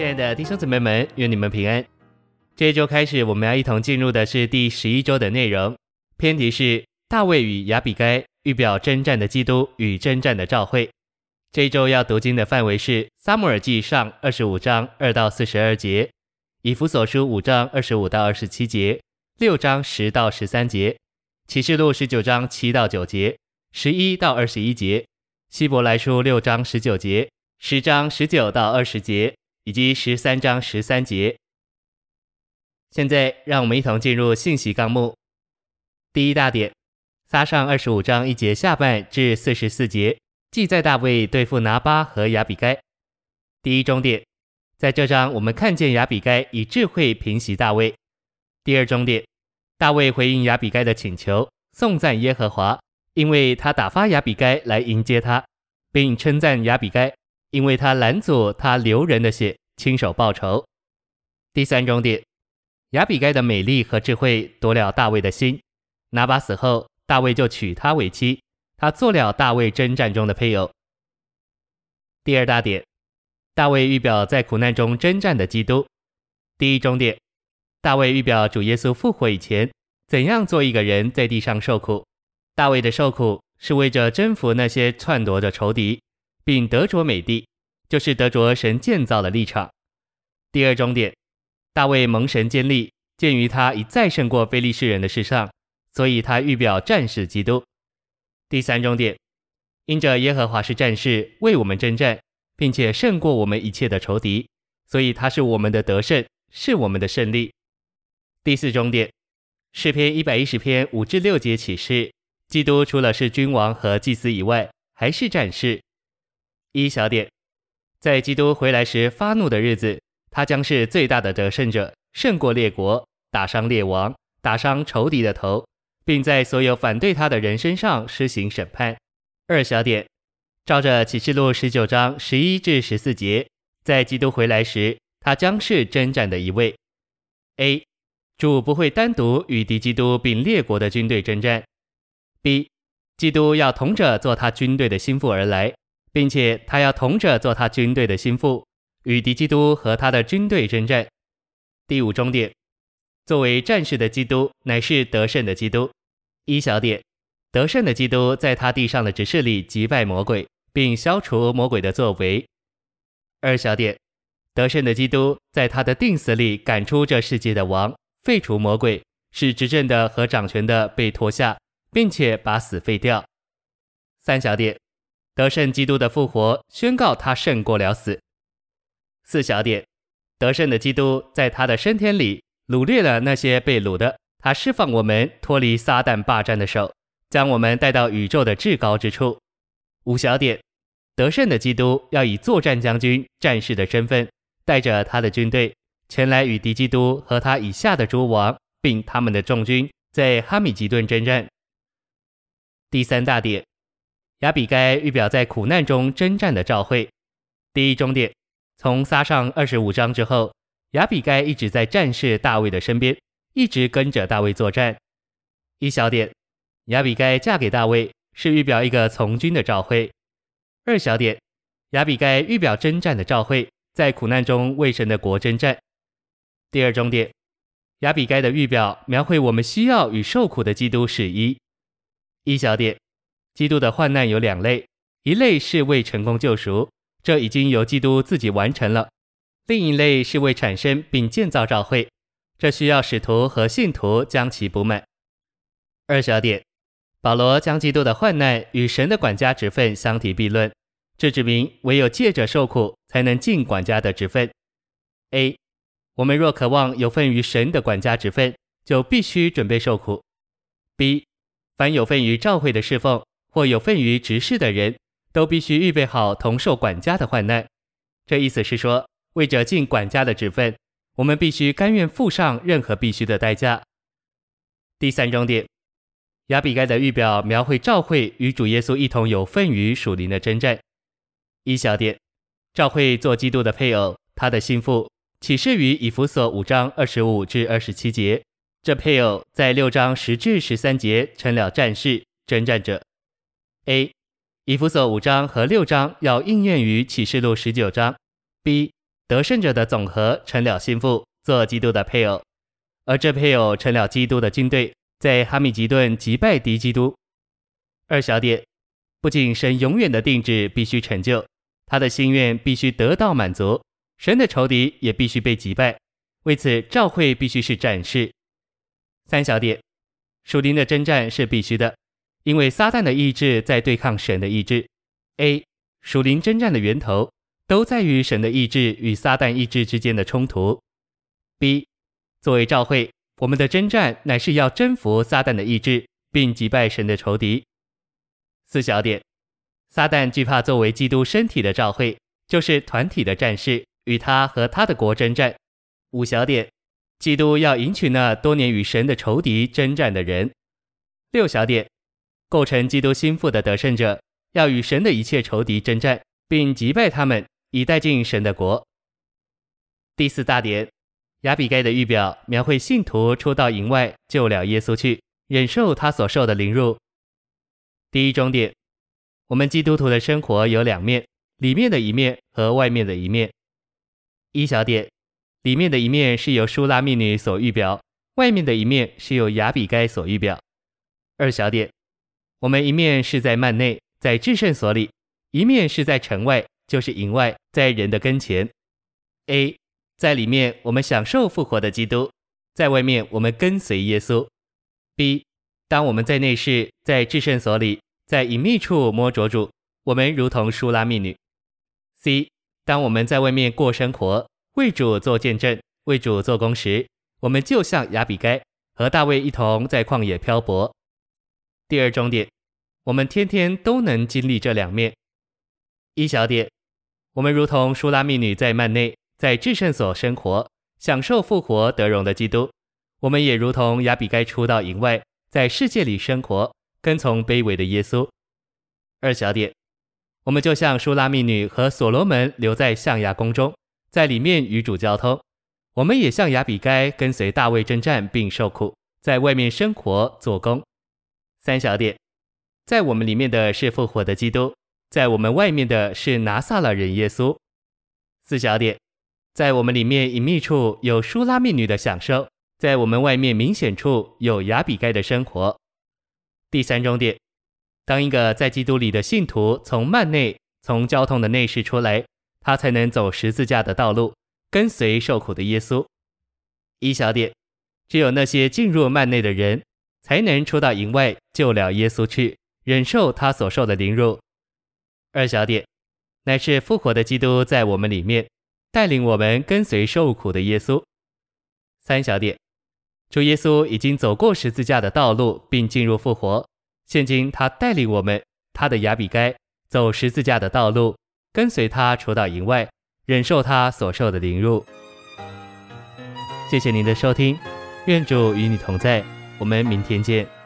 亲爱的弟兄姊妹们，愿你们平安。这一周开始，我们要一同进入的是第十一周的内容。篇题是大卫与亚比该，预表征战的基督与征战的召会。这一周要读经的范围是撒母耳记上二十五章二到四十二节，以弗所书五章二十五到二十七节，六章十到十三节，启示录十九章七到九节，十一到二十一节，希伯来书六章十九节，十章十九到二十节。以及十三章十三节。现在，让我们一同进入信息纲目。第一大点，撒上二十五章一节下半至四十四节，记载大卫对付拿八和亚比该。第一终点，在这章我们看见亚比该以智慧平息大卫。第二终点，大卫回应亚比该的请求，颂赞耶和华，因为他打发亚比该来迎接他，并称赞亚比该，因为他拦阻他流人的血。亲手报仇。第三重点，亚比盖的美丽和智慧夺了大卫的心。拿巴死后，大卫就娶她为妻，她做了大卫征战中的配偶。第二大点，大卫预表在苦难中征战的基督。第一重点，大卫预表主耶稣复活以前怎样做一个人在地上受苦。大卫的受苦是为着征服那些篡夺的仇敌，并得着美地。就是得着神建造的立场。第二重点，大卫蒙神建立，鉴于他已再胜过非利士人的事上，所以他预表战士基督。第三重点，因着耶和华是战士，为我们征战，并且胜过我们一切的仇敌，所以他是我们的得胜，是我们的胜利。第四重点，诗篇一百一十篇五至六节启示，基督除了是君王和祭司以外，还是战士。一小点。在基督回来时发怒的日子，他将是最大的得胜者，胜过列国，打伤列王，打伤仇敌的头，并在所有反对他的人身上施行审判。二小点，照着启示录十九章十一至十四节，在基督回来时，他将是征战的一位。A，主不会单独与敌基督并列国的军队征战。B，基督要同着做他军队的心腹而来。并且他要同着做他军队的心腹，与敌基督和他的军队征战。第五重点，作为战士的基督乃是得胜的基督。一小点，得胜的基督在他地上的执事里击败魔鬼，并消除魔鬼的作为。二小点，得胜的基督在他的定死里赶出这世界的王，废除魔鬼，使执政的和掌权的被脱下，并且把死废掉。三小点。得胜基督的复活，宣告他胜过了死。四小点，得胜的基督在他的升天里掳掠了那些被掳的，他释放我们脱离撒旦霸占的手，将我们带到宇宙的至高之处。五小点，得胜的基督要以作战将军、战士的身份，带着他的军队前来与敌基督和他以下的诸王，并他们的众军，在哈米吉顿征战。第三大点。亚比该预表在苦难中征战的召会。第一重点，从撒上二十五章之后，亚比该一直在战士大卫的身边，一直跟着大卫作战。一小点，亚比该嫁给大卫是预表一个从军的召会。二小点，亚比该预表征战的召会，在苦难中为神的国征战。第二重点，亚比该的预表描绘我们需要与受苦的基督是一。一小点。基督的患难有两类，一类是为成功救赎，这已经由基督自己完成了；另一类是为产生并建造教会，这需要使徒和信徒将其补满。二小点，保罗将基督的患难与神的管家职分相提并论，这指明唯有借着受苦才能尽管家的职分。A，我们若渴望有份于神的管家职分，就必须准备受苦。B，凡有份于教会的侍奉。或有份于执事的人，都必须预备好同受管家的患难。这意思是说，为着尽管家的职分，我们必须甘愿付上任何必须的代价。第三重点，亚比盖的预表描绘召会与主耶稣一同有份于属灵的征战。一小点，召会做基督的配偶，他的心腹，启示于以弗所五章二十五至二十七节。这配偶在六章十至十三节成了战士、征战者。A，以弗所五章和六章要应验于启示录十九章。B，得胜者的总和成了心腹，做基督的配偶，而这配偶成了基督的军队，在哈米吉顿击败敌基督。二小点，不仅神永远的定旨必须成就，他的心愿必须得到满足，神的仇敌也必须被击败。为此，教会必须是战士。三小点，属灵的征战是必须的，因为撒旦的意志在对抗神的意志。A，属灵征战的源头都在于神的意志与撒旦意志之间的冲突。B，作为教会，我们的征战乃是要征服撒旦的意志，并击败神的仇敌。四小点，撒旦惧怕作为基督身体的教会，就是团体的战士，与他和他的国征战。五小点，基督要迎娶那多年与神的仇敌征战的人。六小点，构成基督心腹的得胜者，要与神的一切仇敌征战，并击败他们，以带进神的国。第四大点，亚比盖的预表描绘信徒出到营外救了耶稣去，忍受他所受的凌辱。第一中点，我们基督徒的生活有两面，里面的一面和外面的一面。一小点，里面的一面是由舒拉密女所预表，外面的一面是由亚比盖所预表。二小点，我们一面是在幔内，在至圣所里；一面是在城外，就是营外，在人的跟前。A，在里面我们享受复活的基督，在外面我们跟随耶稣。B。当我们在内室，在至圣所里，在隐秘处摸着主，我们如同舒拉密女。C，当我们在外面过生活，为主做见证，为主做工时，我们就像亚比该和大卫一同在旷野漂泊。第二重点，我们天天都能经历这两面。一小点，我们如同舒拉密女在幔内，在至圣所生活，享受复活得荣的基督，我们也如同亚比该出到营外。在世界里生活，跟从卑微的耶稣。二小点，我们就像舒拉密女和所罗门留在象牙宫中，在里面与主交通；我们也像亚比该跟随大卫征战并受苦，在外面生活做工。三小点，在我们里面的是复活的基督，在我们外面的是拿撒勒人耶稣。四小点，在我们里面隐秘处有舒拉密女的享受。在我们外面明显处有亚比盖的生活。第三重点，当一个在基督里的信徒从幔内、从交通的内室出来，他才能走十字架的道路，跟随受苦的耶稣。一小点，只有那些进入幔内的人，才能出到营外救了耶稣去，忍受他所受的凌辱。二小点，乃是复活的基督在我们里面，带领我们跟随受苦的耶稣。三小点。主耶稣已经走过十字架的道路，并进入复活。现今他带领我们，他的亚比该走十字架的道路，跟随他出到营外，忍受他所受的凌辱。谢谢您的收听，愿主与你同在，我们明天见。